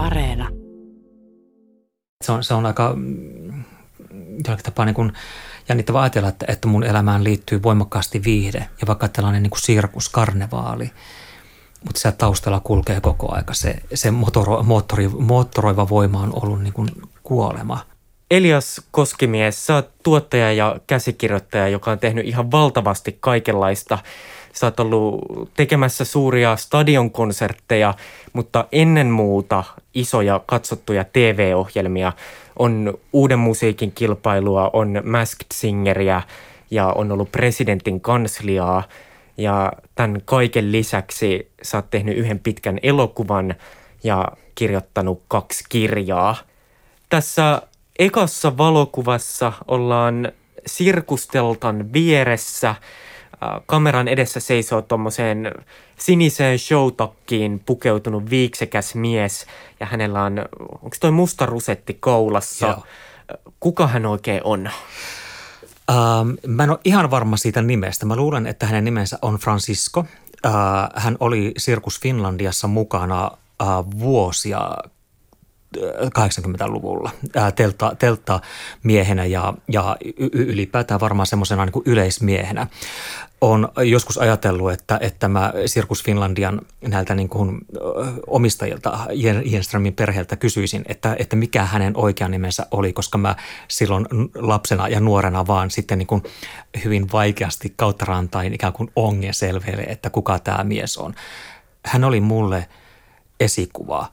Areena. Se on, se on aika mm, jollakin tapaa niin kuin jännittävä ajatella, että, että mun elämään liittyy voimakkaasti viihde ja vaikka tällainen niin kuin sirkus, karnevaali. Mutta siellä taustalla kulkee koko aika se, se motoro, moottori, moottoroiva voima on ollut niin kuin kuolema. Elias Koskimies, sä oot tuottaja ja käsikirjoittaja, joka on tehnyt ihan valtavasti kaikenlaista. Sä oot ollut tekemässä suuria stadionkonsertteja, mutta ennen muuta isoja katsottuja TV-ohjelmia. On uuden musiikin kilpailua, on Masked Singeriä ja on ollut presidentin kansliaa. Ja tämän kaiken lisäksi sä oot tehnyt yhden pitkän elokuvan ja kirjoittanut kaksi kirjaa. Tässä ekassa valokuvassa ollaan sirkusteltan vieressä – kameran edessä seisoo tuommoiseen siniseen showtakkiin pukeutunut viiksekäs mies ja hänellä on, onko toi musta rusetti koulassa? Joo. Kuka hän oikein on? Uh, mä en ole ihan varma siitä nimestä. Mä luulen, että hänen nimensä on Francisco. Uh, hän oli Sirkus Finlandiassa mukana uh, vuosia 80-luvulla teltta, teltta miehenä ja, ja ylipäätään varmaan semmoisena niin yleismiehenä. on joskus ajatellut, että, että mä Sirkus Finlandian näiltä niin kuin omistajilta, Jenströmin perheeltä kysyisin, että, että mikä hänen oikea nimensä oli, koska mä silloin lapsena ja nuorena vaan sitten niin kuin hyvin vaikeasti kautta rantain ikään kuin onge selveille, että kuka tämä mies on. Hän oli mulle esikuva.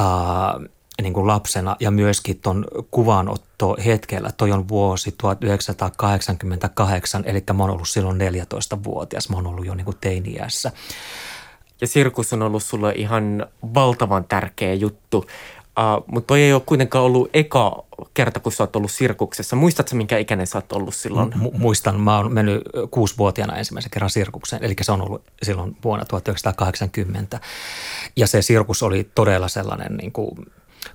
Uh, niin kuin lapsena ja myöskin tuon kuvanotto hetkellä. Toi on vuosi 1988, eli mä oon ollut silloin 14-vuotias. Mä oon ollut jo niin kuin teiniässä. Ja sirkus on ollut sulle ihan valtavan tärkeä juttu. Uh, mutta toi ei ole kuitenkaan ollut eka kerta, kun sä oot ollut sirkuksessa. Muistatko, minkä ikäinen sä oot ollut silloin? M- muistan. Mä oon mennyt kuusivuotiaana ensimmäisen kerran sirkukseen. Eli se on ollut silloin vuonna 1980. Ja se sirkus oli todella sellainen niin kuin –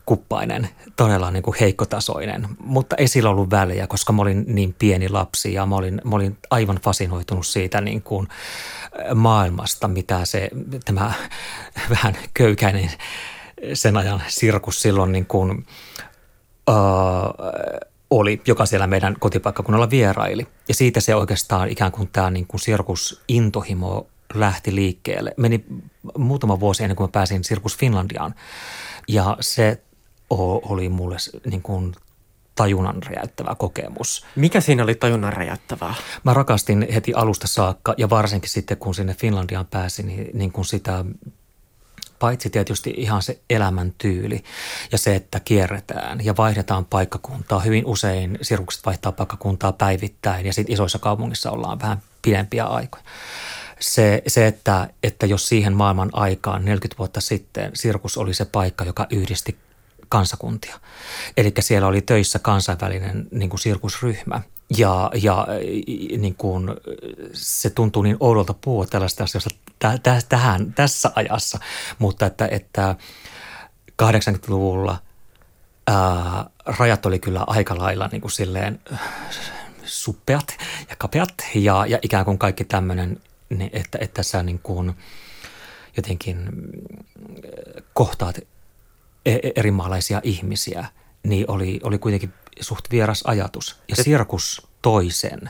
kuppainen, todella niin kuin heikkotasoinen, mutta ei sillä ollut väliä, koska mä olin niin pieni lapsi ja mä olin, mä olin aivan fasinoitunut siitä niin kuin maailmasta, mitä se tämä vähän köykäinen sen ajan sirkus silloin niin kuin, uh, oli, joka siellä meidän kotipaikkakunnalla vieraili. Ja siitä se oikeastaan ikään kuin tämä niin kuin sirkusintohimo lähti liikkeelle. Meni muutama vuosi ennen kuin mä pääsin Sirkus Finlandiaan. Ja se oli mulle niin kuin tajunnan räjäyttävä kokemus. Mikä siinä oli tajunnan räjäyttävää? Mä rakastin heti alusta saakka ja varsinkin sitten kun sinne Finlandiaan pääsi, niin, niin kuin sitä paitsi tietysti ihan se elämäntyyli ja se, että kierretään ja vaihdetaan paikkakuntaa. Hyvin usein sirkukset vaihtaa paikkakuntaa päivittäin ja sitten isoissa kaupungissa ollaan vähän pidempiä aikoja se, se että, että jos siihen maailman aikaan 40 vuotta sitten sirkus oli se paikka, joka yhdisti kansakuntia. Eli siellä oli töissä kansainvälinen niin kuin sirkusryhmä. Ja, ja niin kuin, se tuntuu niin oudolta puhua tällaista asioista tähän, tässä ajassa, mutta että, että 80-luvulla ää, rajat oli kyllä aika lailla niin kuin silleen suppeat ja kapeat ja, ja ikään kuin kaikki tämmöinen niin että, että sä niin kuin jotenkin kohtaat e, e, eri maalaisia ihmisiä, niin oli, oli kuitenkin suht vieras ajatus. Ja sirkus toisen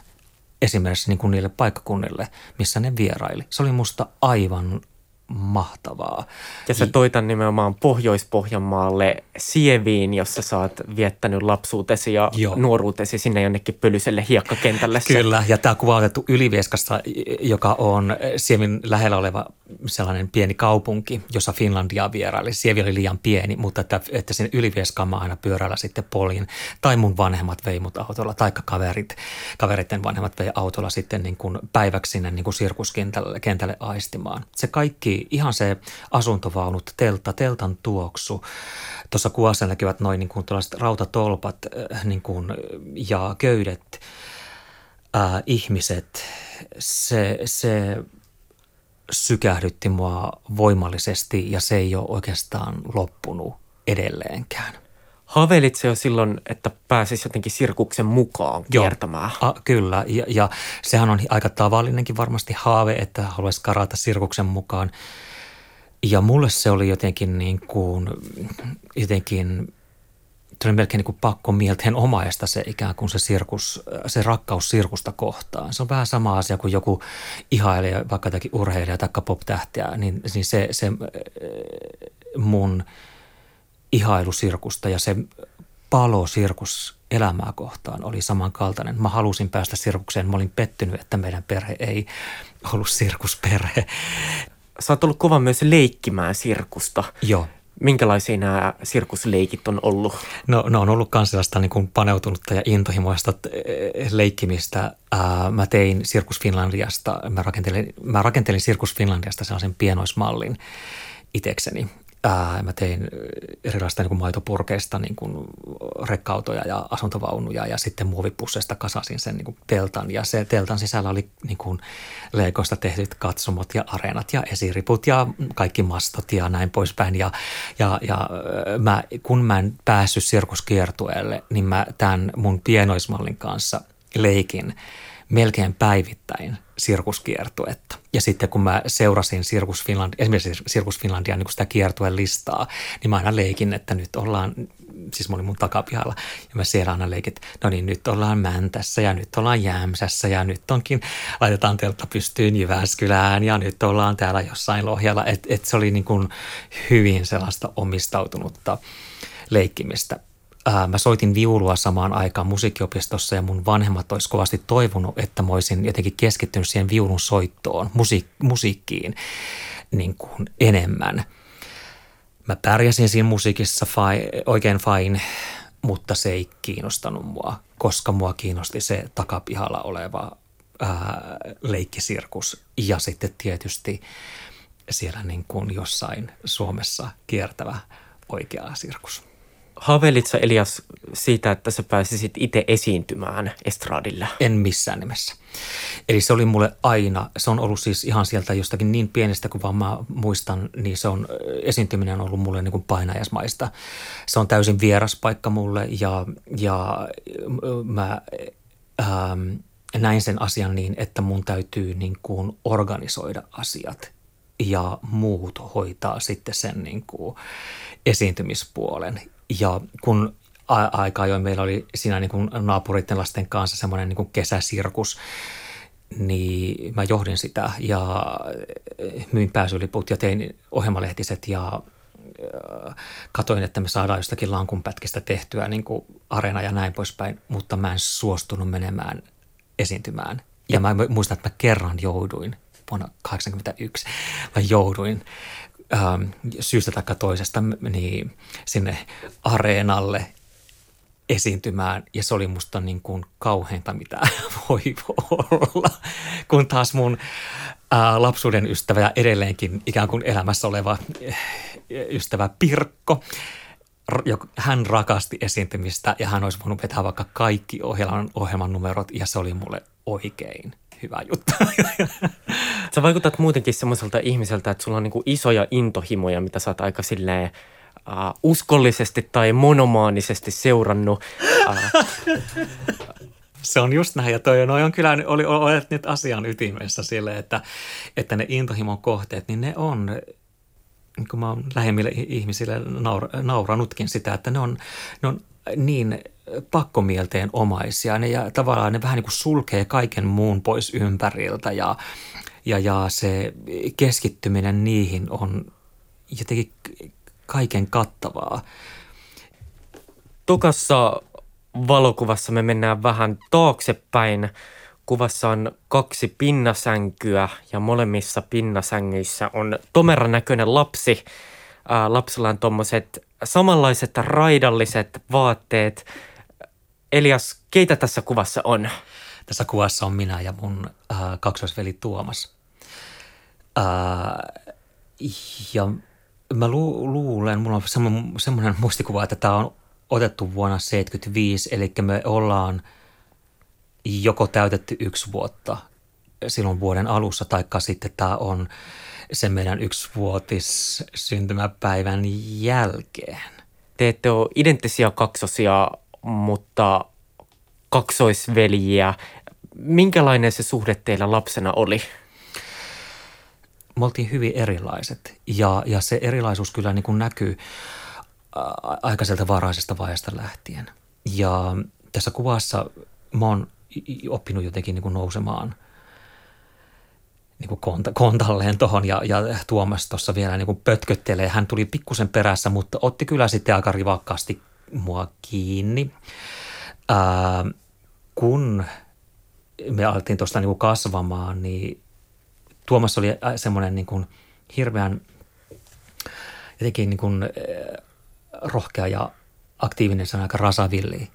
esimerkiksi niin kuin niille paikkakunnille, missä ne vieraili. Se oli musta aivan mahtavaa. Ja sä toitan nimenomaan Pohjois-Pohjanmaalle Sieviin, jossa sä oot viettänyt lapsuutesi ja Joo. nuoruutesi sinne jonnekin pölyiselle hiekkakentälle. Kyllä, ja tämä kuva on otettu Ylivieskasta, joka on Sievin lähellä oleva sellainen pieni kaupunki, jossa Finlandia vieraili. Sievi oli liian pieni, mutta että, että sen Ylivieskaan mä aina pyörällä sitten polin. Tai mun vanhemmat vei mut autolla, tai kaverit, kaveritten vanhemmat vei autolla sitten niin kuin päiväksi sinne niin kuin sirkuskentälle kentälle aistimaan. Se kaikki ihan se asuntovaunut, teltta, teltan tuoksu. Tuossa kuvassa näkyvät noin niin kuin rautatolpat äh, niin kuin, ja köydet, äh, ihmiset. Se, se sykähdytti mua voimallisesti ja se ei ole oikeastaan loppunut edelleenkään. Haaveilit se jo silloin, että pääsisi jotenkin sirkuksen mukaan kiertämään? Joo, a, kyllä, ja, ja sehän on aika tavallinenkin varmasti haave, että haluaisi karata sirkuksen mukaan. Ja mulle se oli jotenkin niin kuin, jotenkin tuli melkein niin kuin pakko mielteen omaista se ikään kuin se, sirkus, se rakkaus sirkusta kohtaan. Se on vähän sama asia kuin joku ihailee vaikka jotakin urheilija tai pop-tähtiä, niin, niin se, se mun ihailu sirkusta ja se palo sirkus elämää kohtaan oli samankaltainen. Mä halusin päästä sirkukseen. Mä olin pettynyt, että meidän perhe ei ollut sirkusperhe. Sä oot ollut kova myös leikkimään sirkusta. Joo. Minkälaisia nämä sirkusleikit on ollut? No, ne on ollut myös sellaista niin kuin paneutunutta ja intohimoista eh, leikkimistä. Ää, mä tein Sirkus Finlandiasta, mä rakentelin, mä rakentelin Sirkus Finlandiasta sellaisen pienoismallin itekseni. Ää, mä tein erilaista niin kuin maitopurkeista niin kuin rekkautoja ja asuntovaunuja ja sitten muovipusseista kasasin sen niin kuin teltan. Ja se teltan sisällä oli niin kuin leikoista tehdyt katsomot ja areenat ja esiriput ja kaikki mastot ja näin poispäin. Ja, ja, ja mä, kun mä en päässyt sirkuskiertueelle, niin mä tämän mun pienoismallin kanssa leikin melkein päivittäin – sirkuskiertuetta. Ja sitten kun mä seurasin Sirkus Finland, esimerkiksi Sirkus Finlandia niin sitä kiertuen listaa, niin mä aina leikin, että nyt ollaan, siis mä olin mun takapihalla, ja mä siellä aina leikin, että no niin, nyt ollaan Mäntässä ja nyt ollaan Jämsässä ja nyt onkin, laitetaan teltta pystyyn Jyväskylään ja nyt ollaan täällä jossain Lohjalla. Että et se oli niin kuin hyvin sellaista omistautunutta leikkimistä ää, mä soitin viulua samaan aikaan musiikkiopistossa ja mun vanhemmat olisi kovasti toivonut, että mä olisin jotenkin keskittynyt siihen viulun soittoon, musiik- musiikkiin niin kuin enemmän. Mä pärjäsin siinä musiikissa fi- oikein fine, mutta se ei kiinnostanut mua, koska mua kiinnosti se takapihalla oleva ää, leikkisirkus ja sitten tietysti siellä niin kuin jossain Suomessa kiertävä oikea sirkus. Haaveilit sä Elias siitä, että sä pääsisit itse esiintymään estradilla? En missään nimessä. Eli se oli mulle aina, se on ollut siis ihan sieltä jostakin niin pienestä kuin vaan mä muistan, niin se on, esiintyminen on ollut mulle niin kuin painajasmaista. Se on täysin vieras paikka mulle ja, ja mä ähm, näin sen asian niin, että mun täytyy niin kuin organisoida asiat ja muut hoitaa sitten sen niin kuin esiintymispuolen. Ja kun aika ajoin meillä oli siinä niin kuin naapuritten lasten kanssa semmoinen niin kesäsirkus, niin mä johdin sitä ja myin pääsyliput ja tein ohjelmalehtiset ja katoin, että me saadaan jostakin lankunpätkistä tehtyä niin kuin areena ja näin poispäin, mutta mä en suostunut menemään esiintymään. Ja mä muistan, että mä kerran jouduin vuonna 1981, mä jouduin ähm, syystä tai toisesta niin sinne areenalle esiintymään ja se oli musta niin kuin kauheinta, mitä voi olla. Kun taas mun ää, lapsuuden ystävä ja edelleenkin ikään kuin elämässä oleva eh, ystävä Pirkko, hän rakasti esiintymistä ja hän olisi voinut vetää vaikka kaikki ohjelman, ohjelman numerot ja se oli mulle oikein hyvä juttu. Sä vaikutat muutenkin semmoiselta ihmiseltä, että sulla on niinku isoja intohimoja, mitä sä oot aika silleen uh, uskollisesti tai monomaanisesti seurannut. Uh, se on just näin ja toi, noi on kyllä, oli, olet nyt asian ytimessä sille, että, että ne intohimon kohteet, niin ne on, kuin mä oon lähemmille ihmisille naura, nauranutkin sitä, että ne on, ne on niin pakkomielteen omaisia ne, ja tavallaan ne vähän niin kuin sulkee kaiken muun pois ympäriltä ja, ja, ja se keskittyminen niihin on jotenkin kaiken kattavaa. Tokassa valokuvassa me mennään vähän taaksepäin. Kuvassa on kaksi pinnasänkyä ja molemmissa pinnasängyissä on tomeran näköinen lapsi. Ää, lapsella on tuommoiset samanlaiset raidalliset vaatteet. Elias, keitä tässä kuvassa on? Tässä kuvassa on minä ja mun äh, kaksoisveli Tuomas. Äh, ja mä lu- luulen, mulla on semmoinen, semmoinen muistikuva, että tämä on otettu vuonna 1975, eli me ollaan joko täytetty yksi vuotta silloin vuoden alussa, taikka sitten tämä on sen meidän yksivuotis syntymäpäivän jälkeen. Te ette ole identtisiä kaksosia, mutta kaksoisveljiä. Minkälainen se suhde teillä lapsena oli? me oltiin hyvin erilaiset ja, ja se erilaisuus kyllä niin kuin näkyy aikaiselta varaisesta vaiheesta lähtien. Ja tässä kuvassa mä oon oppinut jotenkin niin kuin nousemaan niin kuin konta, kontalleen tuohon ja, ja Tuomas tuossa vielä niin kuin pötköttelee. Hän tuli pikkusen perässä, mutta otti kyllä sitten aika rivakkaasti mua kiinni. Ää, kun me alettiin tuosta niin kasvamaan, niin Tuomas oli semmoinen niin kuin hirveän jotenkin niin kuin rohkea ja aktiivinen, se aika rasavilli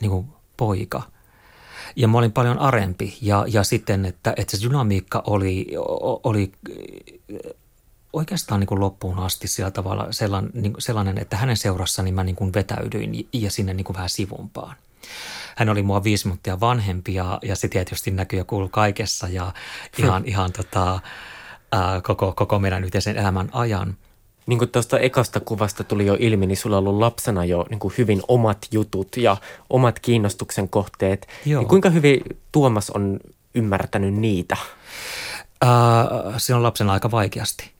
niin kuin poika. Ja mä olin paljon arempi ja, ja sitten, että, että se dynamiikka oli, oli oikeastaan niin kuin loppuun asti sillä tavalla sellainen, niin sellainen että hänen seurassani mä niin kuin vetäydyin ja sinne niin kuin vähän sivumpaan. Hän oli mua viisi minuuttia vanhempi ja, ja se tietysti näkyy ja kuuluu kaikessa ja ihan, ihan tota, ää, koko, koko meidän yhteisen elämän ajan – niin kuin tuosta ekasta kuvasta tuli jo ilmi, niin sulla on ollut lapsena jo niin kuin hyvin omat jutut ja omat kiinnostuksen kohteet. Joo. Niin kuinka hyvin Tuomas on ymmärtänyt niitä? Äh, se on lapsena aika vaikeasti.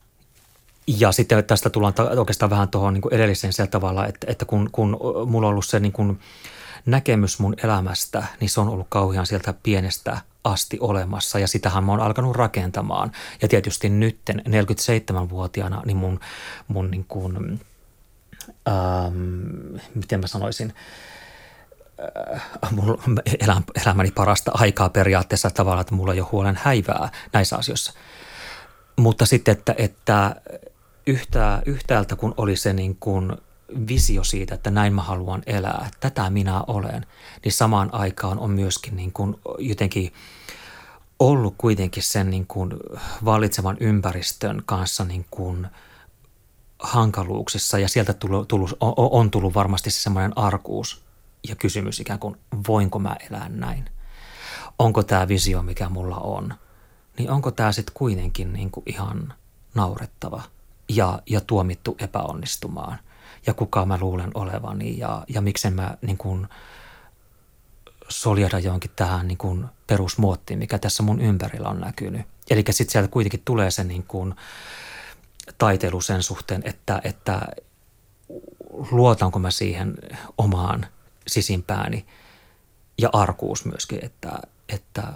Ja sitten tästä tullaan oikeastaan vähän tuohon niin edelliseen sillä tavalla, että, että kun, kun mulla on ollut se niin kuin näkemys mun elämästä, niin se on ollut kauhean sieltä pienestä asti olemassa ja sitähän mä oon alkanut rakentamaan. Ja tietysti nytten 47-vuotiaana niin mun, mun niin kuin, ähm, miten mä sanoisin, äh, mun elämäni parasta aikaa periaatteessa tavalla, että mulla ei ole huolen häivää näissä asioissa. Mutta sitten, että, että yhtä, yhtäältä kun oli se niin kuin visio siitä, että näin mä haluan elää, tätä minä olen, niin samaan aikaan on myöskin niin kuin jotenkin ollut kuitenkin sen niin kuin vallitsevan ympäristön kanssa niin kuin hankaluuksissa ja sieltä tullut, tullut, on, tullut varmasti se semmoinen arkuus ja kysymys ikään kuin, voinko mä elää näin? Onko tämä visio, mikä mulla on, niin onko tämä sitten kuitenkin niin kuin ihan naurettava ja, ja tuomittu epäonnistumaan – ja kuka mä luulen olevani ja, ja miksen mä niin kuin soljada johonkin tähän niin kuin perusmuottiin, mikä tässä mun ympärillä on näkynyt. Eli sitten sieltä kuitenkin tulee se niin kuin taiteilu sen suhteen, että, että luotanko mä siihen omaan sisimpääni ja arkuus myöskin, että, että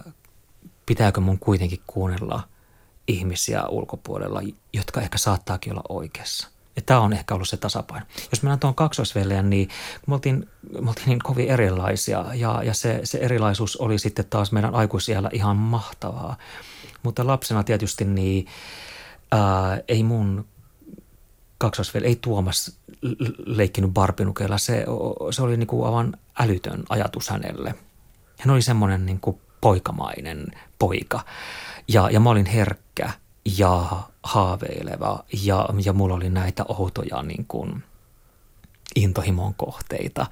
pitääkö mun kuitenkin kuunnella ihmisiä ulkopuolella, jotka ehkä saattaakin olla oikeassa. Ja tämä on ehkä ollut se tasapaino. Jos mennään tuon kaksoisveljen, niin me oltiin, me oltiin niin kovin erilaisia ja, ja se, se erilaisuus oli sitten taas meidän aikuisiellä ihan mahtavaa. Mutta lapsena tietysti niin ää, ei mun kaksoisveli, ei Tuomas leikkinyt barbinukeilla. Se, se oli niin kuin aivan älytön ajatus hänelle. Hän oli semmoinen niin kuin poikamainen poika ja, ja mä olin herkkä – ja haaveileva ja, ja mulla oli näitä outoja niin kuin intohimon kohteita.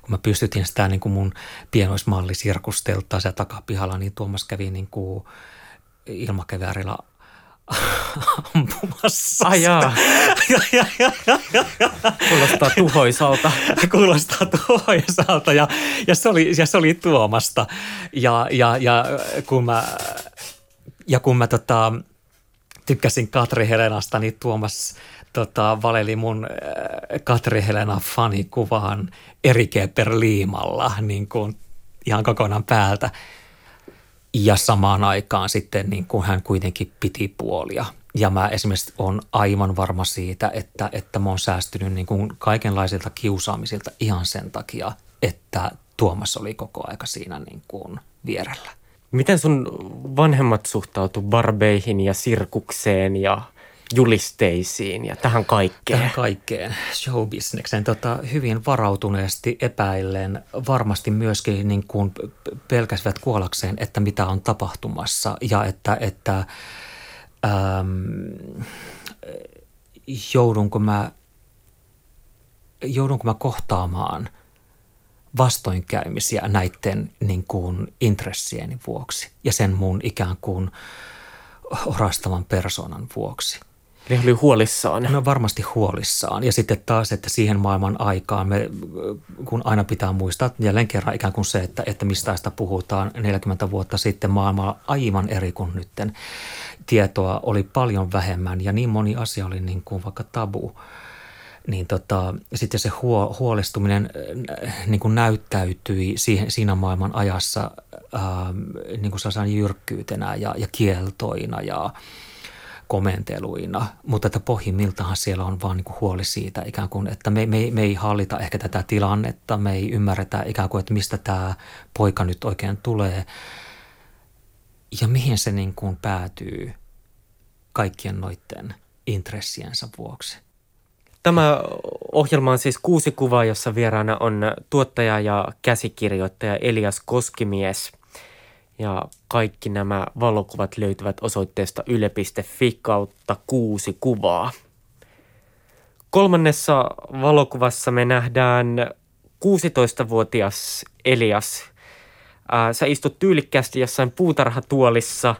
Kun mä pystytin sitä niin kuin mun pienoismalli sirkusteltaa siellä takapihalla, niin Tuomas kävi niin kuin ilmakeväärillä ampumassa. Ai jaa. Kuulostaa tuhoisalta. Kuulostaa tuhoisalta ja, ja, se oli, ja se oli Tuomasta. Ja, ja, ja kun mä, ja kun mä tota, tykkäsin Katri Helenasta, niin Tuomas tota, valeli mun äh, Katri Helena fanikuvaan Erike liimalla niin kuin ihan kokonaan päältä. Ja samaan aikaan sitten niin kuin hän kuitenkin piti puolia. Ja mä esimerkiksi on aivan varma siitä, että, että mä oon säästynyt niin kuin kaikenlaisilta kiusaamisilta ihan sen takia, että Tuomas oli koko aika siinä niin kuin vierellä. Miten sun vanhemmat suhtautu barbeihin ja sirkukseen ja julisteisiin ja tähän kaikkeen? Tähän kaikkeen, showbisnekseen. Tota, hyvin varautuneesti epäillen varmasti myöskin niin kuin pelkäsivät kuolakseen, että mitä on tapahtumassa ja että, että äm, joudunko, mä, joudunko mä kohtaamaan – vastoinkäymisiä näiden niin kuin intressieni vuoksi ja sen mun ikään kuin orastavan persoonan vuoksi. Ne oli huolissaan. Ne on varmasti huolissaan. Ja sitten taas, että siihen maailman aikaan, me, kun aina pitää muistaa jälleen kerran ikään kuin se, että, että mistä sitä puhutaan 40 vuotta sitten maailma aivan eri kuin nytten. Tietoa oli paljon vähemmän ja niin moni asia oli niin kuin vaikka tabu niin tota, sitten se huo, huolestuminen äh, niin kuin näyttäytyi siihen, siinä maailman ajassa ää, niin kuin jyrkkyytenä ja, ja kieltoina ja komenteluina, mutta että pohjimmiltahan siellä on vaan niin kuin huoli siitä ikään kuin, että me, me, me ei hallita ehkä tätä tilannetta, me ei ymmärretä ikään kuin, että mistä tämä poika nyt oikein tulee ja mihin se niin kuin päätyy kaikkien noiden intressiensä vuoksi. Tämä ohjelma on siis kuusi kuvaa, jossa vieraana on tuottaja ja käsikirjoittaja Elias Koskimies. Ja kaikki nämä valokuvat löytyvät osoitteesta yle.fi kautta kuusi kuvaa. Kolmannessa valokuvassa me nähdään 16-vuotias Elias. Sä istut tyylikkästi jossain puutarhatuolissa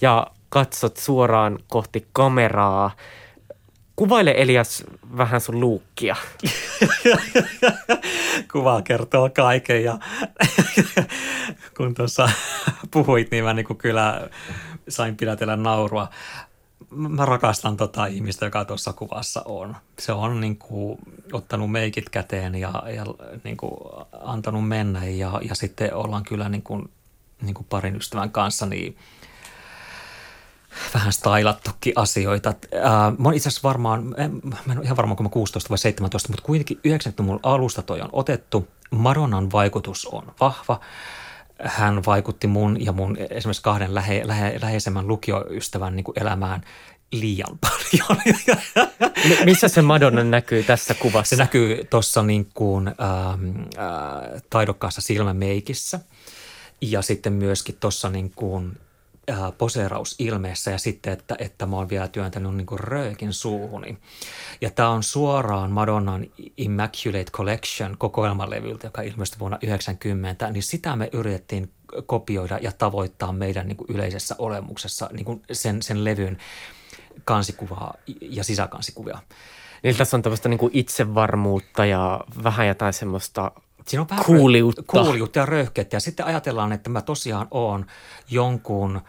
ja katsot suoraan kohti kameraa – Kuvaile Elias vähän sun luukkia. Kuva kertoo kaiken ja kun tuossa puhuit, niin mä niin kyllä sain pidätellä naurua. Mä rakastan tota ihmistä, joka tuossa kuvassa on. Se on niin kuin ottanut meikit käteen ja, ja niin kuin antanut mennä ja, ja sitten ollaan kyllä niin kuin, niin kuin parin ystävän kanssa niin – vähän stylattukin asioita. Äh, mä oon itse asiassa varmaan, en, mä en ole ihan varmaan, kun mä 16 vai 17, mutta kuitenkin 90-luvun alusta toi on otettu. Maronan vaikutus on vahva. Hän vaikutti mun ja mun esimerkiksi kahden lähe, lähe, läheisemmän lukioystävän niin elämään liian paljon. Missä se Madonna näkyy tässä kuvassa? Se näkyy tuossa niin kuin, ähm, äh, taidokkaassa silmämeikissä ja sitten myöskin tuossa niin kuin äh, poseerausilmeessä ja sitten, että, että mä oon vielä työntänyt niin kuin röökin suuhuni. Ja tämä on suoraan Madonnan Immaculate Collection kokoelmalevyltä, joka ilmestyi vuonna 1990, niin sitä me yritettiin kopioida ja tavoittaa meidän niin kuin yleisessä olemuksessa niin kuin sen, sen levyn kansikuvaa ja sisäkansikuvia. Niin tässä on tämmöistä niin kuin itsevarmuutta ja vähän jotain semmoista Siinä on vähän kuuliutta. kuuliutta ja röyhkettä. Ja sitten ajatellaan, että mä tosiaan oon jonkun –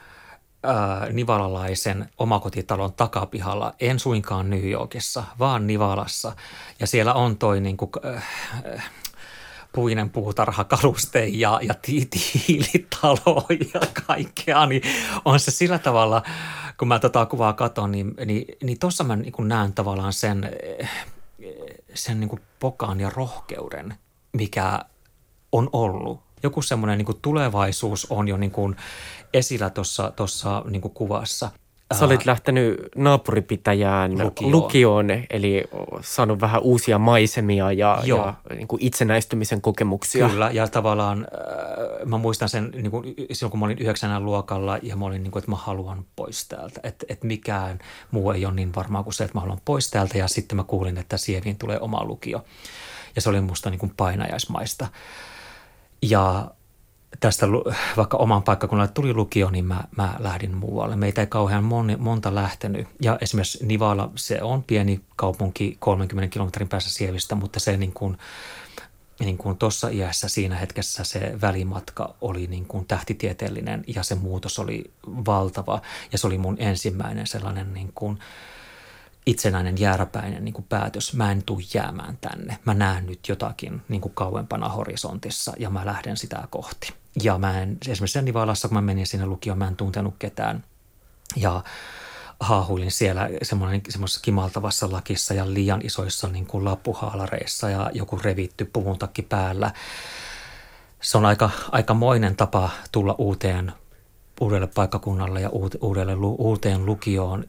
nivalalaisen omakotitalon takapihalla, en suinkaan New Yorkissa, vaan Nivalassa. Ja siellä on toi niin kuin, äh, puinen puutarhakaluste ja, ja tiilitalo ja kaikkea, niin on se sillä tavalla, kun mä tätä kuvaa katson, niin, niin, niin tuossa mä niin näen tavallaan sen, sen niin kuin ja rohkeuden, mikä on ollut. Joku semmoinen niin tulevaisuus on jo niin kuin esillä tuossa tossa, niin kuvassa. Sä olit lähtenyt naapuripitäjään lukioon, lukioon eli saanut vähän uusia maisemia ja, ja niin kuin itsenäistymisen kokemuksia. Kyllä, ja tavallaan äh, mä muistan sen niin kuin, silloin, kun mä olin yhdeksännän luokalla ja mä olin, niin kuin, että mä haluan pois täältä. Että et mikään muu ei ole niin varmaa kuin se, että mä haluan pois täältä ja sitten mä kuulin, että Sieviin tulee oma lukio. Ja se oli musta niin kuin painajaismaista. Ja tästä vaikka oman paikkakunnalle tuli lukio, niin mä, mä lähdin muualle. Meitä ei kauhean moni, monta lähtenyt. Ja esimerkiksi Nivala, se on pieni kaupunki 30 kilometrin päässä Sievistä, mutta se niin kuin, niin kuin tuossa iässä siinä hetkessä se välimatka oli niin kuin tähtitieteellinen ja se muutos oli valtava. Ja se oli mun ensimmäinen sellainen niin kuin – itsenäinen jääräpäinen niin kuin päätös. Mä en tule jäämään tänne. Mä näen nyt jotakin niin kuin kauempana horisontissa ja mä lähden sitä kohti. Ja mä en, esimerkiksi Nivalassa, kun mä menin sinne lukioon, mä en tuntenut ketään. Ja haahuilin siellä semmoisessa kimaltavassa lakissa ja liian isoissa niin kuin lappuhaalareissa ja joku revitty puvun takki päällä. Se on aika, aikamoinen tapa tulla uuteen, uudelle paikkakunnalle ja uudelle, uuteen lukioon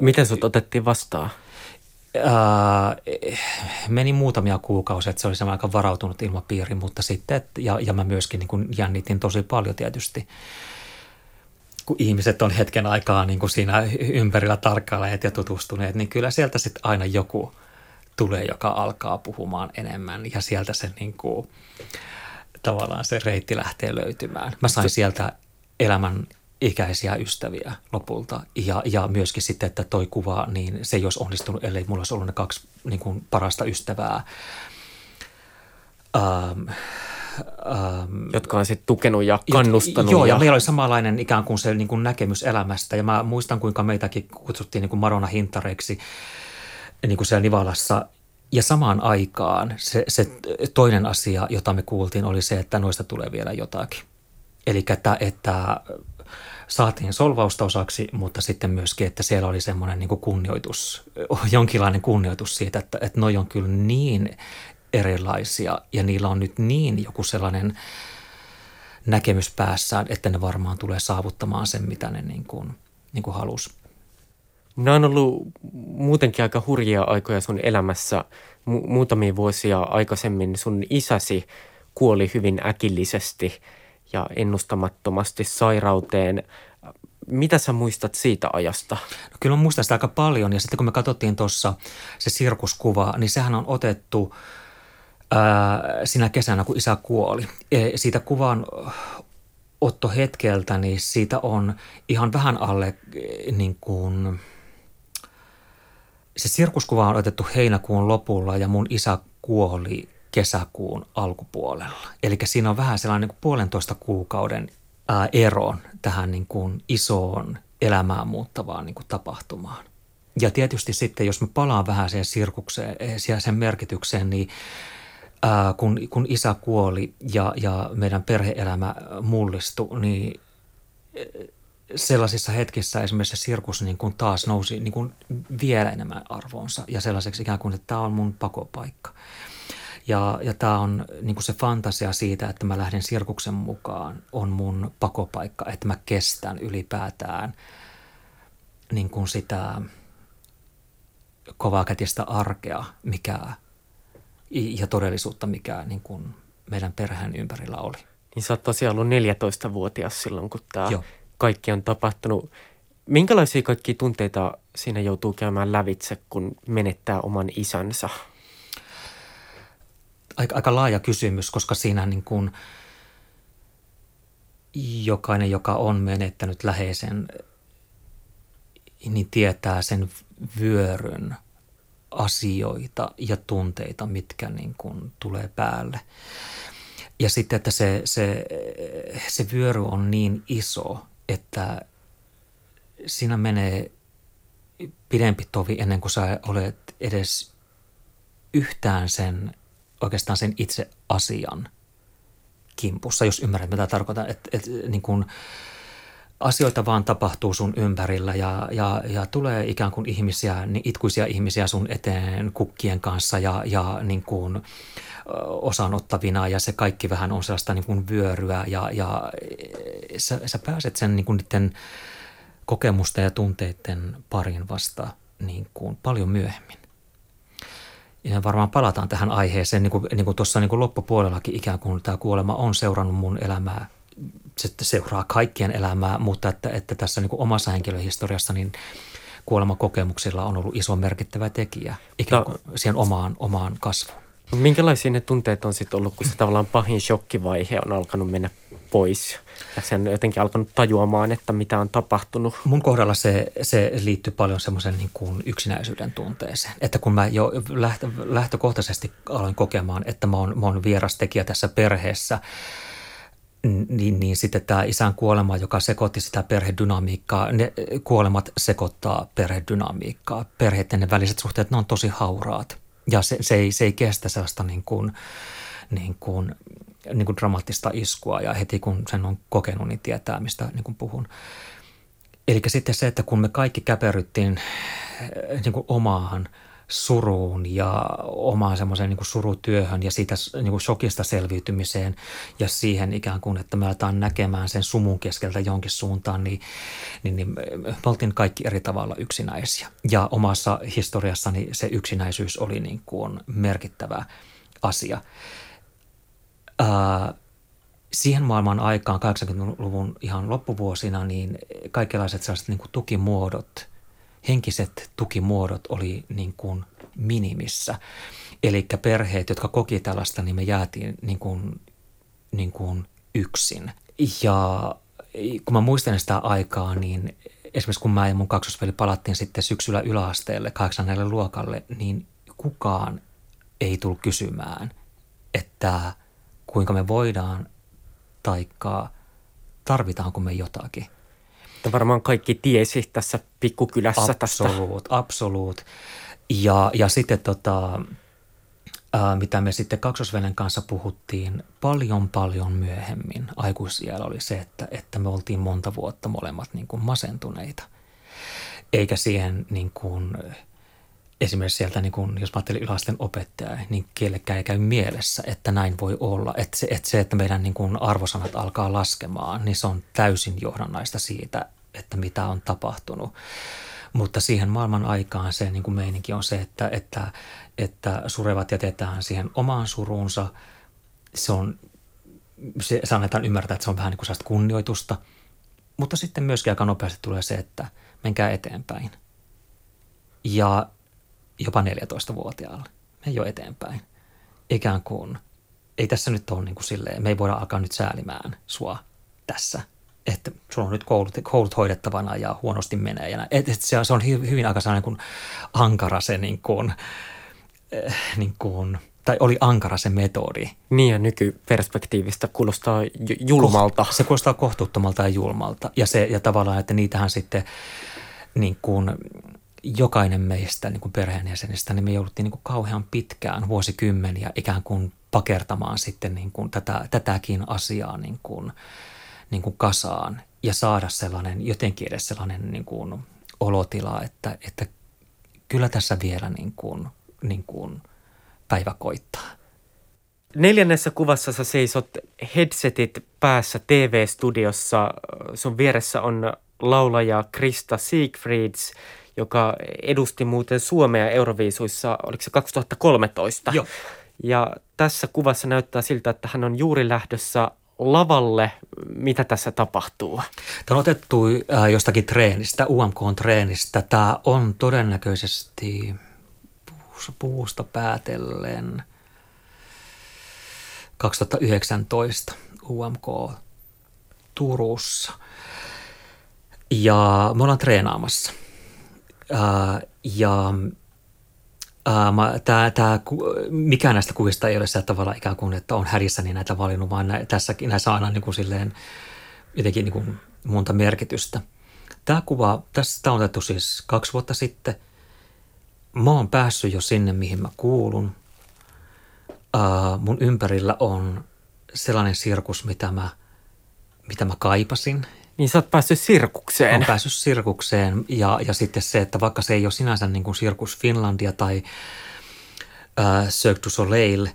Miten sut otettiin vastaan? Ää, meni muutamia kuukausia, että se oli semmoinen aika varautunut ilmapiiri, mutta sitten, ja, ja mä myöskin niin kuin jännitin tosi paljon tietysti, kun ihmiset on hetken aikaa niin kuin siinä ympärillä tarkkailleet ja tutustuneet, niin kyllä sieltä sitten aina joku tulee, joka alkaa puhumaan enemmän ja sieltä se niin kuin, tavallaan se reitti lähtee löytymään. Mä sain sieltä elämän ikäisiä ystäviä lopulta. Ja, ja myöskin sitten, että toi kuva, niin se ei olisi onnistunut, ellei mulla olisi ollut ne kaksi niin kuin parasta ystävää. Ähm, ähm, Jotka on sitten tukenut ja kannustanut. Joo, ja, ja meillä oli samanlainen ikään kuin se niin kuin näkemys elämästä. Ja mä muistan, kuinka meitäkin kutsuttiin niin kuin Marona Hintareiksi niin kuin siellä Nivalassa. Ja samaan aikaan se, se toinen asia, jota me kuultiin, oli se, että noista tulee vielä jotakin. Eli että, että saatiin solvausta osaksi, mutta sitten myöskin, että siellä oli semmoinen niin kuin kunnioitus, jonkinlainen kunnioitus siitä, että, että noi on kyllä niin erilaisia ja niillä on nyt niin joku sellainen näkemys päässään, että ne varmaan tulee saavuttamaan sen, mitä ne niin kuin, niin kuin halusi. Nämä on ollut muutenkin aika hurjia aikoja sun elämässä. Mu- muutamia vuosia aikaisemmin sun isäsi kuoli hyvin äkillisesti ja ennustamattomasti sairauteen. Mitä sä muistat siitä ajasta? No kyllä mä muistan sitä aika paljon ja sitten kun me katsottiin tuossa se sirkuskuva, niin sehän on otettu – sinä kesänä, kun isä kuoli. E, siitä kuvan otto hetkeltä, niin siitä on ihan vähän alle niin kuin, se sirkuskuva on otettu heinäkuun lopulla ja mun isä kuoli kesäkuun alkupuolella. Eli siinä on vähän sellainen niin kuin puolentoista kuukauden ää, ero tähän niin kuin isoon elämään muuttavaan niin kuin tapahtumaan. Ja tietysti sitten, jos me palaan vähän siihen sirkukseen, sen merkitykseen, niin ää, kun, kun isä kuoli ja, ja meidän perheelämä mullistui, niin sellaisissa hetkissä esimerkiksi se sirkus niin kuin taas nousi niin kuin vielä enemmän arvoonsa ja sellaiseksi ikään kuin, että tämä on mun pakopaikka. Ja, ja tämä on niin kuin se fantasia siitä, että mä lähden sirkuksen mukaan, on mun pakopaikka, että mä kestän ylipäätään niin kuin sitä kovakätistä arkea, mikä ja todellisuutta, mikä niin kuin meidän perheen ympärillä oli. Niin sä oot tosiaan ollut 14-vuotias silloin, kun tämä kaikki on tapahtunut. Minkälaisia kaikki tunteita siinä joutuu käymään lävitse, kun menettää oman isänsä? Aika, aika laaja kysymys, koska siinä niin kuin jokainen, joka on menettänyt läheisen, niin tietää sen vyöryn – asioita ja tunteita, mitkä niin kuin tulee päälle. Ja sitten, että se, se, se vyöry on niin iso, että siinä menee pidempi tovi ennen kuin sä olet edes yhtään sen, oikeastaan sen itse asian kimpussa, jos ymmärrät mitä tarkoitan. Että, että niin kuin, asioita vaan tapahtuu sun ympärillä ja, ja, ja tulee ikään kuin ihmisiä, niin itkuisia ihmisiä sun eteen kukkien kanssa ja, ja niin kuin osanottavina ja se kaikki vähän on sellaista niin kuin vyöryä ja, ja sä, sä pääset sen niin kuin niiden kokemusten ja tunteiden parin vasta niin kuin paljon myöhemmin. Ja varmaan palataan tähän aiheeseen, niin kuin, niin kuin tuossa niin kuin loppupuolellakin ikään kuin tämä kuolema on seurannut mun elämää se seuraa kaikkien elämää, mutta että, että tässä niin kuin omassa henkilöhistoriassa niin kuolemakokemuksilla on ollut iso merkittävä tekijä ikään kuin no, siihen omaan, omaan kasvuun. Minkälaisia ne tunteet on sitten ollut, kun se tavallaan pahin shokkivaihe on alkanut mennä pois ja sen jotenkin alkanut tajuamaan, että mitä on tapahtunut? Mun kohdalla se, se liittyy paljon semmoisen niin kuin yksinäisyyden tunteeseen. Että kun mä jo lähtö, lähtökohtaisesti aloin kokemaan, että mä oon, mä oon vieras tekijä tässä perheessä – niin, niin sitten tämä isän kuolema, joka sekoitti sitä perhedynamiikkaa, ne kuolemat sekoittaa perhedynamiikkaa. Perheiden väliset suhteet, ne on tosi hauraat ja se, se, ei, se ei kestä sellaista niin kuin, niin kuin, niin kuin dramaattista iskua ja heti kun sen on kokenut, niin tietää, mistä niin kuin puhun. Eli sitten se, että kun me kaikki käperyttiin niin kuin omaan – suruun ja omaan semmoiseen niin surutyöhön ja siitä niin kuin shokista selviytymiseen ja siihen ikään kuin, että me aletaan näkemään sen sumun keskeltä jonkin suuntaan, niin, niin, niin me oltiin kaikki eri tavalla yksinäisiä. Ja omassa historiassani se yksinäisyys oli niin kuin merkittävä asia. Ää, siihen maailman aikaan, 80-luvun ihan loppuvuosina, niin kaikenlaiset sellaiset niin kuin tukimuodot – henkiset tukimuodot oli niin kuin minimissä. Eli perheet, jotka koki tällaista, niin me jäätiin niin kuin, niin kuin yksin. Ja kun mä muistan sitä aikaa, niin esimerkiksi kun mä ja mun kaksosveli palattiin sitten syksyllä yläasteelle kahdeksannelle luokalle, niin kukaan ei tullut kysymään, että kuinka me voidaan taikka tarvitaanko me jotakin. Että varmaan kaikki tiesi tässä pikkukylässä absolut, tästä. Absolut. Ja, ja sitten tota, ää, mitä me sitten kaksosvelen kanssa puhuttiin paljon paljon myöhemmin aikuisiellä oli se, että, että me oltiin monta vuotta molemmat niin kuin masentuneita. Eikä siihen niin kuin, esimerkiksi sieltä, niin kuin, jos mä ajattelin yläasteen opettajaa, niin kielekään ei käy mielessä, että näin voi olla. Että se, että, se, että meidän niin kuin arvosanat alkaa laskemaan, niin se on täysin johdannaista siitä, että mitä on tapahtunut. Mutta siihen maailman aikaan se niin kuin meininki on se, että, että, että surevat jätetään siihen omaan suruunsa. Se on, se, se annetaan ymmärtää, että se on vähän niin kuin kunnioitusta. Mutta sitten myöskin aika nopeasti tulee se, että menkää eteenpäin. Ja jopa 14-vuotiaalle. Me jo eteenpäin. Ikään kuin, ei tässä nyt ole niin kuin silleen, me ei voida alkaa nyt säälimään sua tässä. Että sulla on nyt koulut, koulut hoidettavana ja huonosti menee. Ja et, et se, se on hyvin aika sellainen kuin ankara se niin kuin, äh, niin kuin, tai oli ankara se metodi. Niin ja nykyperspektiivistä kuulostaa julmalta. Se kuulostaa kohtuuttomalta ja julmalta. Ja, se, ja tavallaan, että niitähän sitten niin kuin, jokainen meistä niin kuin perheenjäsenistä, niin me jouduttiin niin kuin kauhean pitkään, vuosikymmeniä ikään kuin pakertamaan sitten niin kuin tätä, tätäkin asiaa niin kuin, niin kuin kasaan ja saada sellainen, jotenkin edes sellainen niin kuin olotila, että, että kyllä tässä vielä niin kuin, niin kuin päivä koittaa. Neljännessä kuvassa sä seisot headsetit päässä TV-studiossa. Sun vieressä on laulaja Krista Siegfrieds – joka edusti muuten Suomea Euroviisuissa, oliko se 2013? Joo. Ja tässä kuvassa näyttää siltä, että hän on juuri lähdössä lavalle. Mitä tässä tapahtuu? Tämä on otettu äh, jostakin treenistä, UMK-treenistä. Tämä on todennäköisesti puusta, puusta päätellen 2019 UMK Turussa. Ja me ollaan treenaamassa – Ää, ja Tämä, tämä, mikään näistä kuvista ei ole sillä tavalla ikään kuin, että on härissä niin näitä valinnut, vaan nä, tässäkin näissä aina niin kuin silleen, jotenkin niin kuin monta merkitystä. Tämä kuva, tässä on otettu siis kaksi vuotta sitten. Mä oon päässyt jo sinne, mihin mä kuulun. Ää, mun ympärillä on sellainen sirkus, mitä mä, mitä mä kaipasin – niin sä oot päässyt sirkukseen. Olen päässyt sirkukseen ja, ja sitten se, että vaikka se ei ole sinänsä niin kuin Sirkus Finlandia tai äh, Cirque du Soleil,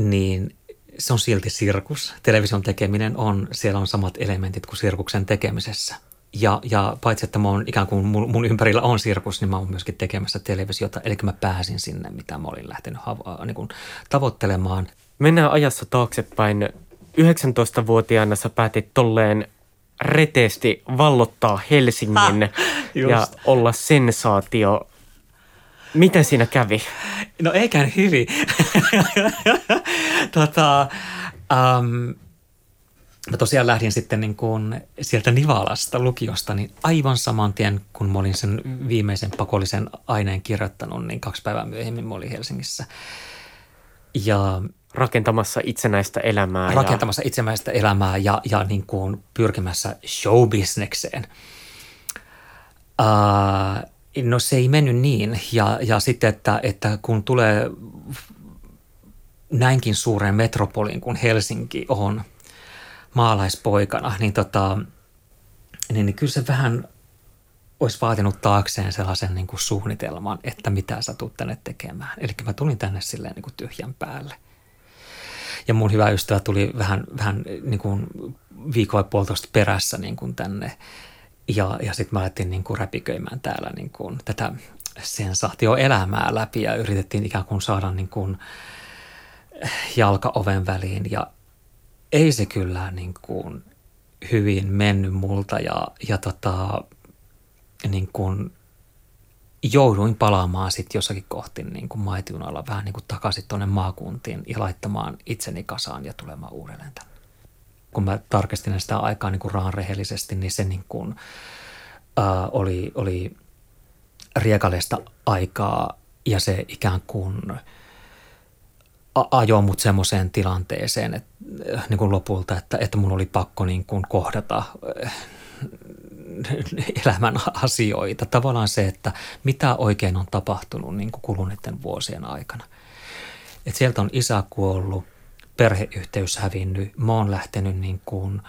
niin se on silti sirkus. Television tekeminen on, siellä on samat elementit kuin sirkuksen tekemisessä. Ja, ja paitsi, että mä oon ikään kuin mun, mun ympärillä on sirkus, niin mä oon myöskin tekemässä televisiota. Eli mä pääsin sinne, mitä mä olin lähtenyt hava, niin kuin tavoittelemaan. Mennään ajassa taaksepäin. 19-vuotiaana sä päätit tolleen reteesti vallottaa Helsingin ha, ja olla sensaatio. Miten siinä kävi? No eikä hyvin. tota, um, mä tosiaan lähdin sitten niin kuin sieltä Nivalasta lukiosta, niin aivan saman tien, kun mä olin sen viimeisen pakollisen aineen kirjoittanut, niin kaksi päivää myöhemmin mä olin Helsingissä. Ja rakentamassa itsenäistä elämää. Rakentamassa ja... itsenäistä elämää ja, ja niin kuin pyrkimässä showbisnekseen. Uh, no se ei mennyt niin. Ja, ja sitten, että, että kun tulee näinkin suureen metropoliin kuin Helsinki on maalaispoikana, niin, tota, niin, niin kyllä se vähän olisi vaatinut taakseen sellaisen niin kuin suunnitelman, että mitä sä tulet tänne tekemään. Eli mä tulin tänne silleen niin kuin tyhjän päälle. Ja mun hyvä ystävä tuli vähän, vähän niin kuin viikkoa ja puolitoista perässä niin kuin tänne. Ja, ja sitten mä alettiin niin kuin räpiköimään täällä niin kuin tätä sensaatioelämää läpi ja yritettiin ikään kuin saada niin kuin jalka oven väliin. Ja ei se kyllä niin kuin hyvin mennyt multa ja, ja tota, niin kuin jouduin palaamaan sitten jossakin kohti niin kuin maitijunalla vähän niin kuin takaisin tuonne maakuntiin ja laittamaan itseni kasaan ja tulemaan uudelleen tänne. kun mä tarkistin sitä aikaa niin kuin raan rehellisesti, niin se niin kuin, ää, oli, oli riekaleista aikaa ja se ikään kuin ajoi mut semmoiseen tilanteeseen että, niin kuin lopulta, että, että mun oli pakko niin kuin kohdata elämän asioita. Tavallaan se, että mitä oikein on tapahtunut niin kuin kuluneiden vuosien aikana. Et sieltä on isä kuollut, perheyhteys hävinnyt, mä oon lähtenyt niin kuin,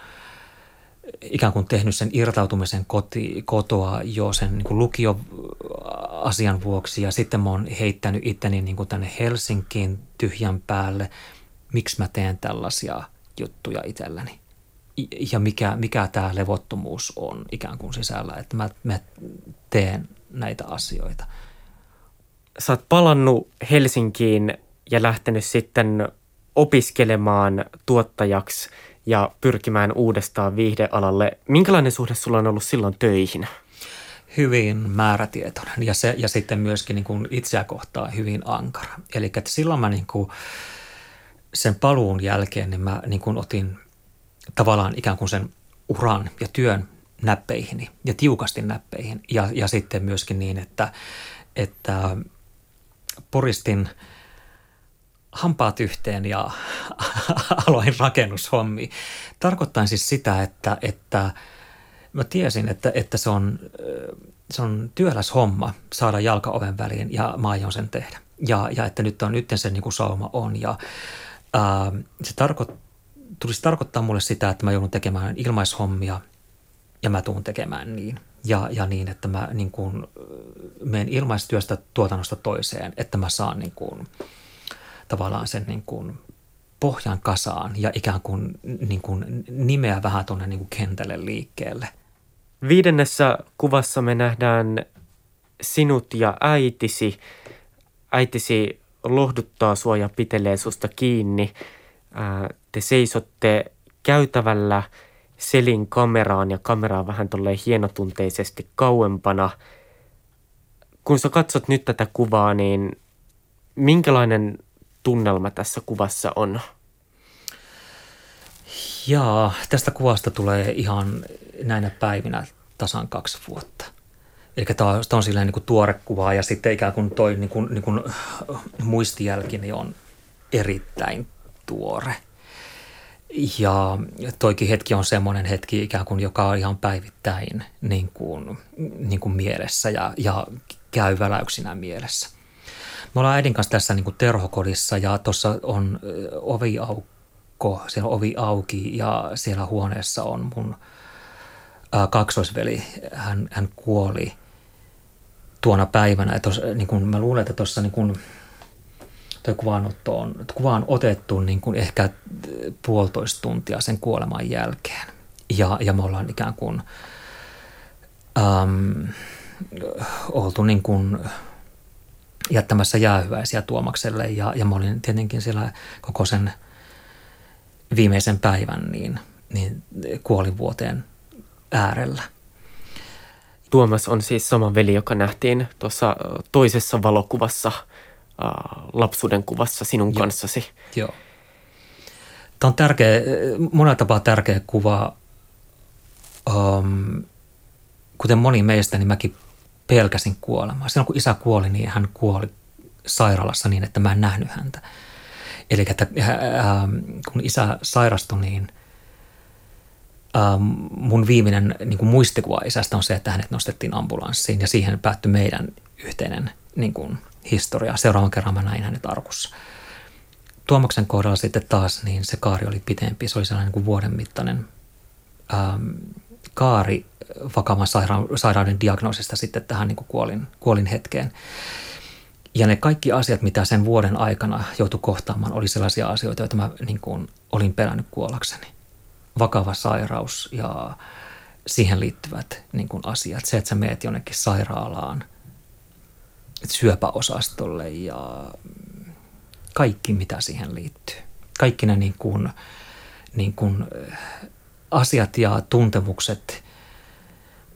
ikään kuin tehnyt sen irtautumisen koti, kotoa jo sen niin kuin lukioasian vuoksi ja sitten mä oon heittänyt itteni niin kuin tänne Helsinkiin tyhjän päälle. Miksi mä teen tällaisia juttuja itselläni? Ja mikä, mikä tämä levottomuus on ikään kuin sisällä, että mä, mä teen näitä asioita. Sä oot palannut Helsinkiin ja lähtenyt sitten opiskelemaan tuottajaksi ja pyrkimään uudestaan viihdealalle. Minkälainen suhde sulla on ollut silloin töihin? Hyvin määrätietoinen ja, se, ja sitten myöskin niin kuin itseä kohtaan hyvin ankara. Eli että silloin mä niin kuin sen paluun jälkeen niin mä niin kuin otin tavallaan ikään kuin sen uran ja työn näppeihin ja tiukasti näppeihin. Ja, ja sitten myöskin niin, että, että poristin – hampaat yhteen ja aloin rakennushommi. Tarkoittain siis sitä, että, että mä tiesin, että, että se, on, se on työläs homma saada jalka oven väliin ja mä aion sen tehdä. Ja, ja että nyt on nyt se niin kuin sauma on ja ää, se tarko, tulisi tarkoittaa mulle sitä, että mä joudun tekemään ilmaishommia ja mä tuun tekemään niin. Ja, ja niin, että mä niin kuin, menen ilmaistyöstä tuotannosta toiseen, että mä saan niin kuin – tavallaan sen niin kuin pohjan kasaan ja ikään kuin, niin kuin nimeä vähän tuonne niin kuin kentälle liikkeelle. Viidennessä kuvassa me nähdään sinut ja äitisi. Äitisi lohduttaa sua ja pitelee susta kiinni. Te seisotte käytävällä selin kameraan ja kameraa vähän tolleen hienotunteisesti kauempana. Kun sä katsot nyt tätä kuvaa, niin minkälainen tunnelma tässä kuvassa on? Jaa, tästä kuvasta tulee ihan näinä päivinä tasan kaksi vuotta. Eli tämä on, on silleen niin kuin tuore kuva ja sitten ikään kuin toi niin kuin, niin kuin muistijälki niin on erittäin tuore. Ja toikin hetki on semmoinen hetki ikään kuin, joka on ihan päivittäin niin kuin, niin kuin mielessä ja, ja käy väläyksinä mielessä. Me ollaan äidin kanssa tässä niin kuin terhokodissa ja tuossa on ovi aukko, siellä on ovi auki ja siellä huoneessa on mun ää, kaksoisveli. Hän, hän kuoli tuona päivänä. Ja tos, niin kuin mä luulen, että tuossa niin toi kuvaanotto on, kuva on otettu niin kuin ehkä puolitoista tuntia sen kuoleman jälkeen. Ja, ja me ollaan ikään kuin äm, oltu niin kuin – jättämässä jäähyväisiä Tuomakselle ja, ja mä olin tietenkin siellä koko sen viimeisen päivän niin, niin kuolivuoteen äärellä. Tuomas on siis sama veli, joka nähtiin tuossa toisessa valokuvassa, äh, lapsuuden kuvassa sinun Joo. kanssasi. Joo. Tämä on tärkeä, monella tapaa tärkeä kuva. Um, kuten moni meistä, niin mäkin pelkäsin kuolemaa. Silloin kun isä kuoli, niin hän kuoli sairaalassa niin, että mä en nähnyt häntä. Eli että ää, kun isä sairastui, niin ää, mun viimeinen niin kuin muistikuva isästä on se, että hänet nostettiin ambulanssiin ja siihen päättyi meidän yhteinen niin kuin, historia. Seuraavan kerran mä näin hänet arkussa. Tuomaksen kohdalla sitten taas niin se kaari oli pitempi. Se oli sellainen niin kuin vuoden mittainen ää, kaari vakavan saira- sairauden diagnoosista sitten tähän niin kuin kuolin, kuolin hetkeen. Ja ne kaikki asiat, mitä sen vuoden aikana joutui kohtaamaan, oli sellaisia asioita, joita mä niin kuin olin pelännyt kuollakseni. Vakava sairaus ja siihen liittyvät niin kuin asiat. Se, että sä meet jonnekin sairaalaan, syöpäosastolle ja kaikki, mitä siihen liittyy. Kaikki ne niin kuin, niin kuin asiat ja tuntemukset,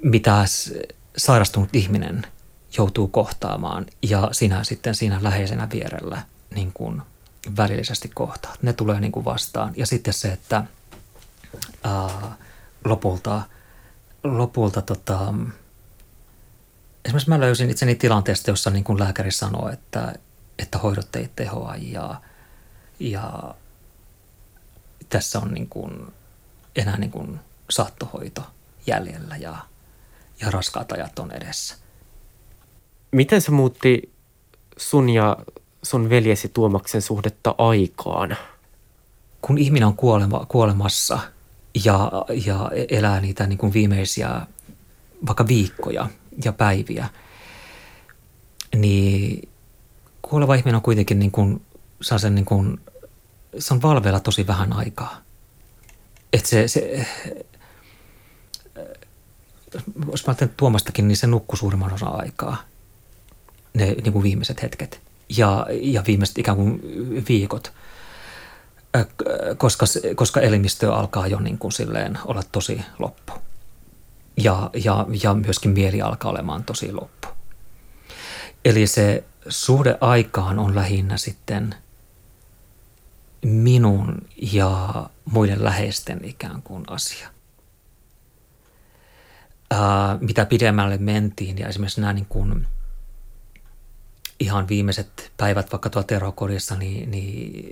mitä sairastunut ihminen joutuu kohtaamaan ja sinä sitten siinä läheisenä vierellä niin kuin välillisesti kohtaat. Ne tulee niin kuin vastaan. Ja sitten se, että ää, lopulta, lopulta tota, esimerkiksi mä löysin itseni tilanteesta, jossa niin kuin lääkäri sanoi, että, että hoidot ei tehoa ja, ja tässä on niin kuin enää niin kuin saattohoito jäljellä ja, ja raskaat ajat on edessä. Miten se muutti sun ja sun veljesi Tuomaksen suhdetta aikaan? Kun ihminen on kuolema, kuolemassa ja, ja elää niitä niin kuin viimeisiä vaikka viikkoja ja päiviä, niin kuoleva ihminen on kuitenkin niin kuin, saa sen niin kuin, se on valveilla tosi vähän aikaa. Että se, se jos mä ajattelen Tuomastakin, niin se nukkuu suurimman osan aikaa, ne niin kuin viimeiset hetket ja, ja viimeiset ikään kuin viikot, koska, koska elimistö alkaa jo niin kuin silleen olla tosi loppu. Ja, ja, ja myöskin mieli alkaa olemaan tosi loppu. Eli se suhde aikaan on lähinnä sitten minun ja muiden läheisten ikään kuin asia. Ää, mitä pidemmälle mentiin ja esimerkiksi nämä niin kuin – ihan viimeiset päivät vaikka tuolla terhokodissa, niin, niin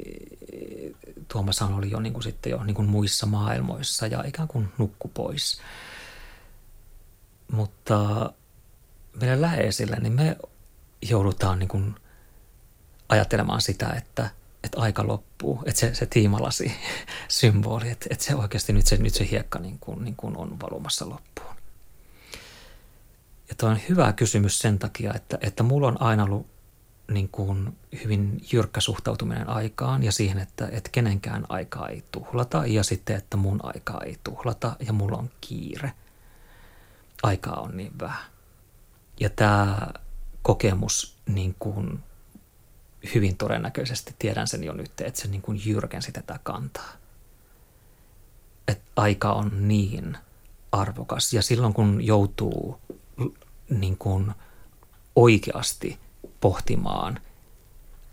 Tuomas oli jo niin kuin sitten jo niin kuin muissa maailmoissa ja ikään kuin nukku pois. Mutta meidän läheisille, niin me joudutaan niin kuin ajattelemaan sitä, että, että aika loppuu, että se, se tiimalasi symboli, että, että se oikeasti nyt se, nyt se hiekka niin kuin, niin kuin on valumassa loppuun. Ja tuo on hyvä kysymys sen takia, että, että mulla on aina ollut niin kuin hyvin jyrkkä suhtautuminen aikaan ja siihen, että, että kenenkään aikaa ei tuhlata ja sitten, että mun aikaa ei tuhlata ja mulla on kiire. Aikaa on niin vähän. Ja tämä kokemus niin kuin hyvin todennäköisesti, tiedän sen jo nyt, että se niin kuin jyrkensi tätä kantaa. Että aika on niin arvokas ja silloin kun joutuu niin kuin oikeasti – pohtimaan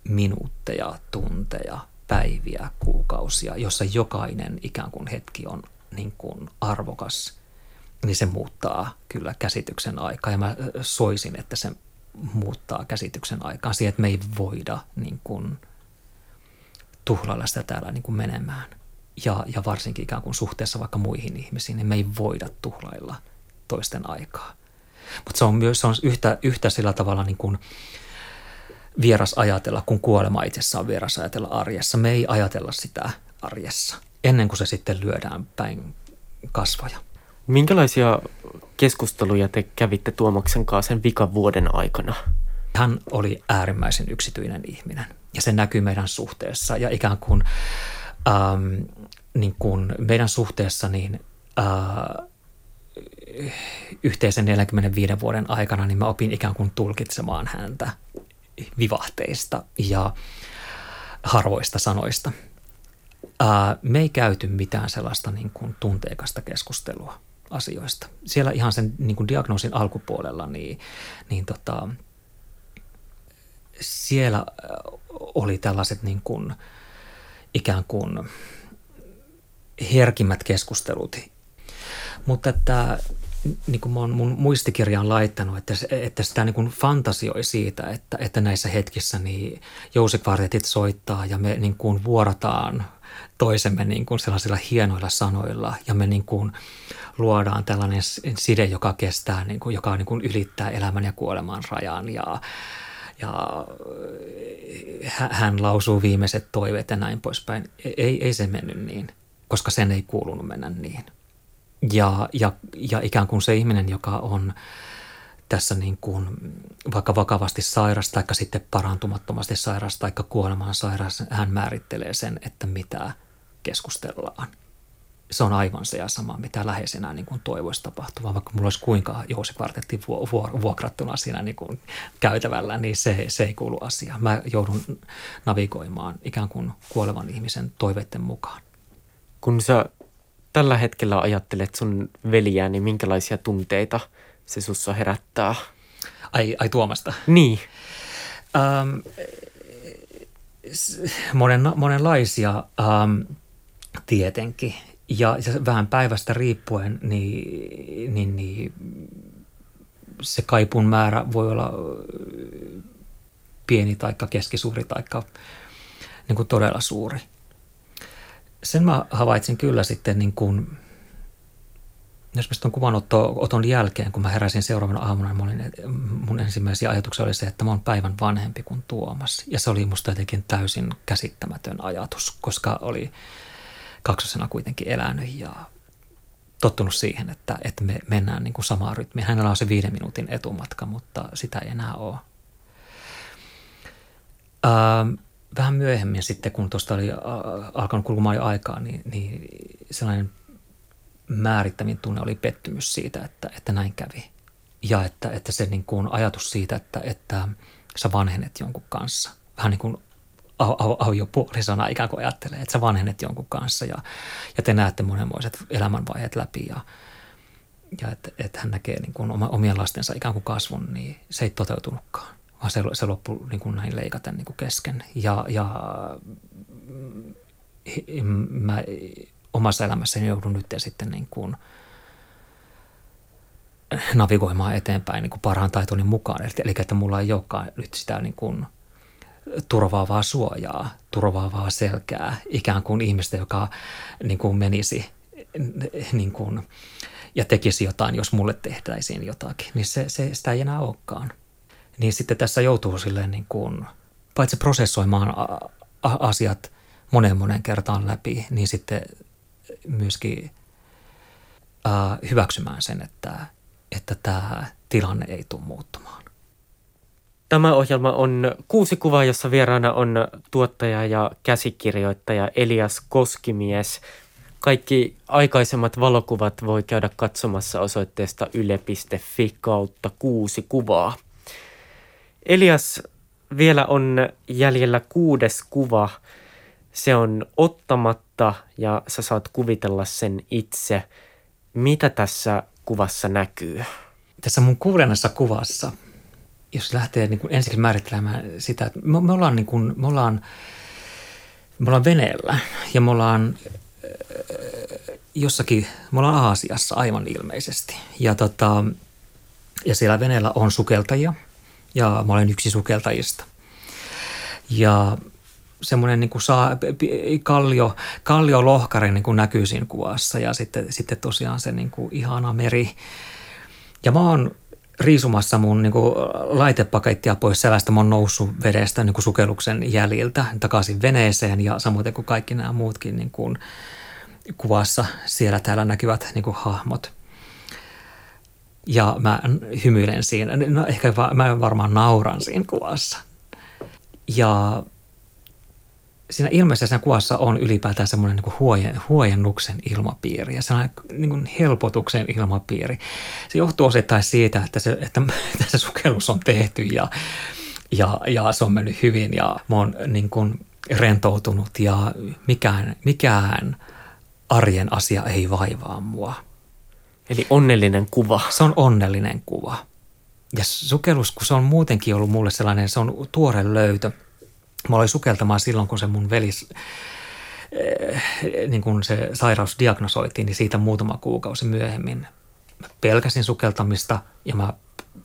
minuutteja, tunteja, päiviä, kuukausia, jossa jokainen ikään kuin hetki on niin kuin arvokas, niin se muuttaa kyllä käsityksen aikaa. Ja mä soisin, että se muuttaa käsityksen aikaa siihen, että me ei voida niin kuin tuhlailla sitä täällä niin kuin menemään. Ja, ja varsinkin ikään kuin suhteessa vaikka muihin ihmisiin, niin me ei voida tuhlailla toisten aikaa. Mutta se on myös se on yhtä, yhtä sillä tavalla niin kuin – vieras ajatella, kun kuolema itsessään on vieras ajatella arjessa. Me ei ajatella sitä arjessa ennen kuin se sitten lyödään päin kasvoja. Minkälaisia keskusteluja te kävitte Tuomaksen kanssa sen vikan vuoden aikana? Hän oli äärimmäisen yksityinen ihminen ja se näkyy meidän suhteessa ja ikään kuin, ähm, niin kuin meidän suhteessa niin äh, yhteisen 45 vuoden aikana niin mä opin ikään kuin tulkitsemaan häntä vivahteista ja harvoista sanoista. Ää, me ei käyty mitään sellaista niin kuin tunteikasta keskustelua asioista. Siellä ihan sen niin kuin diagnoosin alkupuolella, niin, niin tota, siellä oli tällaiset niin kuin, ikään kuin herkimmät keskustelut. Mutta että niin kuin mä oon mun muistikirjaan laittanut, että, että sitä niin kuin fantasioi siitä, että, että näissä hetkissä niin jousikvartetit soittaa ja me niin kuin vuorataan toisemme niin kuin sellaisilla hienoilla sanoilla ja me niin kuin luodaan tällainen side, joka kestää, niin kuin, joka niin kuin ylittää elämän ja kuoleman rajan ja, ja hän lausuu viimeiset toiveet ja näin poispäin. Ei, ei se mennyt niin, koska sen ei kuulunut mennä niin. Ja, ja, ja ikään kuin se ihminen, joka on tässä niin kuin vaikka vakavasti sairas tai sitten parantumattomasti sairas tai kuolemaan sairas, hän määrittelee sen, että mitä keskustellaan. Se on aivan se ja sama, mitä läheisenä niin kuin toivoisi tapahtuva. Vaikka mulla olisi kuinka jousikvartetti vuokrattuna siinä niin kuin käytävällä, niin se, se ei kuulu asiaan. Mä joudun navigoimaan ikään kuin kuolevan ihmisen toiveiden mukaan. Kun sä tällä hetkellä ajattelet sun veliä, niin minkälaisia tunteita se sussa herättää? Ai, ai Tuomasta? Niin. Ähm, monen, monenlaisia ähm, tietenkin. Ja, vähän päivästä riippuen, niin, niin, niin se kaipun määrä voi olla pieni tai keskisuuri tai niin kuin todella suuri. Sen mä havaitsin kyllä sitten niin kuin, esimerkiksi tuon kuvanoton jälkeen, kun mä heräsin seuraavana aamuna, niin olin, mun ensimmäisiä ajatuksia oli se, että mä oon päivän vanhempi kuin Tuomas. Ja se oli musta jotenkin täysin käsittämätön ajatus, koska oli kaksosena kuitenkin elänyt ja tottunut siihen, että, että me mennään niin kuin samaa rytmiä. Hänellä on se viiden minuutin etumatka, mutta sitä ei enää ole. Ähm, vähän myöhemmin sitten, kun tuosta oli alkanut kulkumaan jo aikaa, niin, niin sellainen määrittävin tunne oli pettymys siitä, että, että näin kävi. Ja että, että se niin kuin ajatus siitä, että, että sä vanhenet jonkun kanssa. Vähän niin kuin aviopuolisona ikään kuin ajattelee, että sä vanhenet jonkun kanssa ja, ja te näette monenmoiset elämänvaiheet läpi ja, ja että, että hän näkee niin kuin omien lastensa ikään kuin kasvun, niin se ei toteutunutkaan, vaan se, se loppui niin kuin näin leikaten niin kuin kesken. Ja, ja mä omassa elämässäni joudun nyt sitten niin kuin navigoimaan eteenpäin niin kuin parhaan taitoni mukaan. Eli, eli että mulla ei olekaan nyt sitä niin kuin – turvaavaa suojaa, turvaavaa selkää, ikään kuin ihmistä, joka niin kuin menisi niin kuin, ja tekisi jotain, jos mulle tehtäisiin jotakin. Niin se, se, sitä ei enää olekaan. Niin sitten tässä joutuu silleen niin kuin, paitsi prosessoimaan asiat monen monen kertaan läpi, niin sitten myöskin äh, hyväksymään sen, että, että tämä tilanne ei tule muuttumaan. Tämä ohjelma on kuusi kuvaa, jossa vieraana on tuottaja ja käsikirjoittaja Elias Koskimies. Kaikki aikaisemmat valokuvat voi käydä katsomassa osoitteesta yle.fi kautta kuusi kuvaa. Elias, vielä on jäljellä kuudes kuva. Se on ottamatta ja sä saat kuvitella sen itse. Mitä tässä kuvassa näkyy? Tässä mun kuudennessa kuvassa – jos lähtee niin kuin ensiksi määrittelemään sitä, että me, me, ollaan, niin kuin, me, ollaan, me ollaan veneellä ja me ollaan äh, jossakin, me ollaan Aasiassa aivan ilmeisesti. Ja, tota, ja siellä veneellä on sukeltajia ja mä olen yksi sukeltajista. Ja semmoinen niin kuin saa, kallio, lohkari niin kuin näkyy siinä kuvassa ja sitten, sitten tosiaan se niin kuin ihana meri. Ja mä oon riisumassa mun niin kuin, laitepakettia pois selästä. Mä oon noussut vedestä niin kuin sukelluksen jäljiltä takaisin veneeseen ja samoin kuin kaikki nämä muutkin niin kuin, kuvassa siellä täällä näkyvät niin kuin, hahmot. Ja mä hymyilen siinä. No ehkä va- mä varmaan nauran siinä kuvassa. Ja siinä ilmeisessä siinä kuvassa on ylipäätään semmoinen niin huojen, huojennuksen ilmapiiri ja sellainen niin kuin helpotuksen ilmapiiri. Se johtuu osittain siitä, että se, että, että se sukellus on tehty ja, ja, ja se on mennyt hyvin ja mä oon niin kuin rentoutunut ja mikään, mikään arjen asia ei vaivaa mua. Eli onnellinen kuva. Se on onnellinen kuva. Ja sukellus, kun se on muutenkin ollut mulle sellainen, se on tuore löytö – Mä olin sukeltamaan silloin, kun se mun velis, eh, niin kun se sairaus diagnosoitiin, niin siitä muutama kuukausi myöhemmin mä pelkäsin sukeltamista ja mä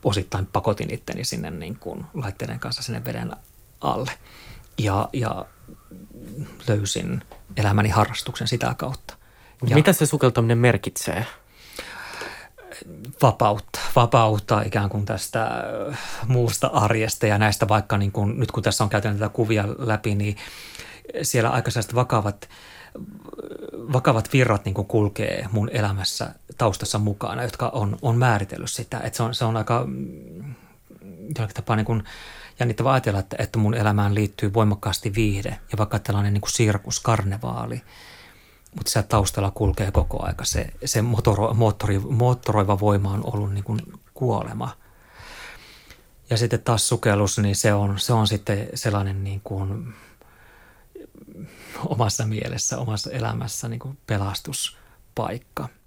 osittain pakotin itteni sinne niin kuin laitteiden kanssa sinne veden alle. Ja, ja löysin elämäni harrastuksen sitä kautta. Ja Mitä se sukeltaminen merkitsee? Vapautta, vapautta ikään kuin tästä äh, muusta arjesta ja näistä vaikka niin kuin, nyt kun tässä on käytänyt tätä kuvia läpi, niin siellä aika vakavat, vakavat virrat niin kulkee mun elämässä taustassa mukana, jotka on, on määritellyt sitä. Että se, on, se on aika mm, jollakin tapaa niin kuin jännittävä ajatella, että, että mun elämään liittyy voimakkaasti viihde ja vaikka tällainen niin kuin sirkus, karnevaali – mutta siellä taustalla kulkee koko aika se, se motoro, moottori, moottoroiva voima on ollut niin kuin kuolema. Ja sitten taas sukellus, niin se on, se on sitten sellainen niin kuin omassa mielessä, omassa elämässä niin kuin pelastuspaikka –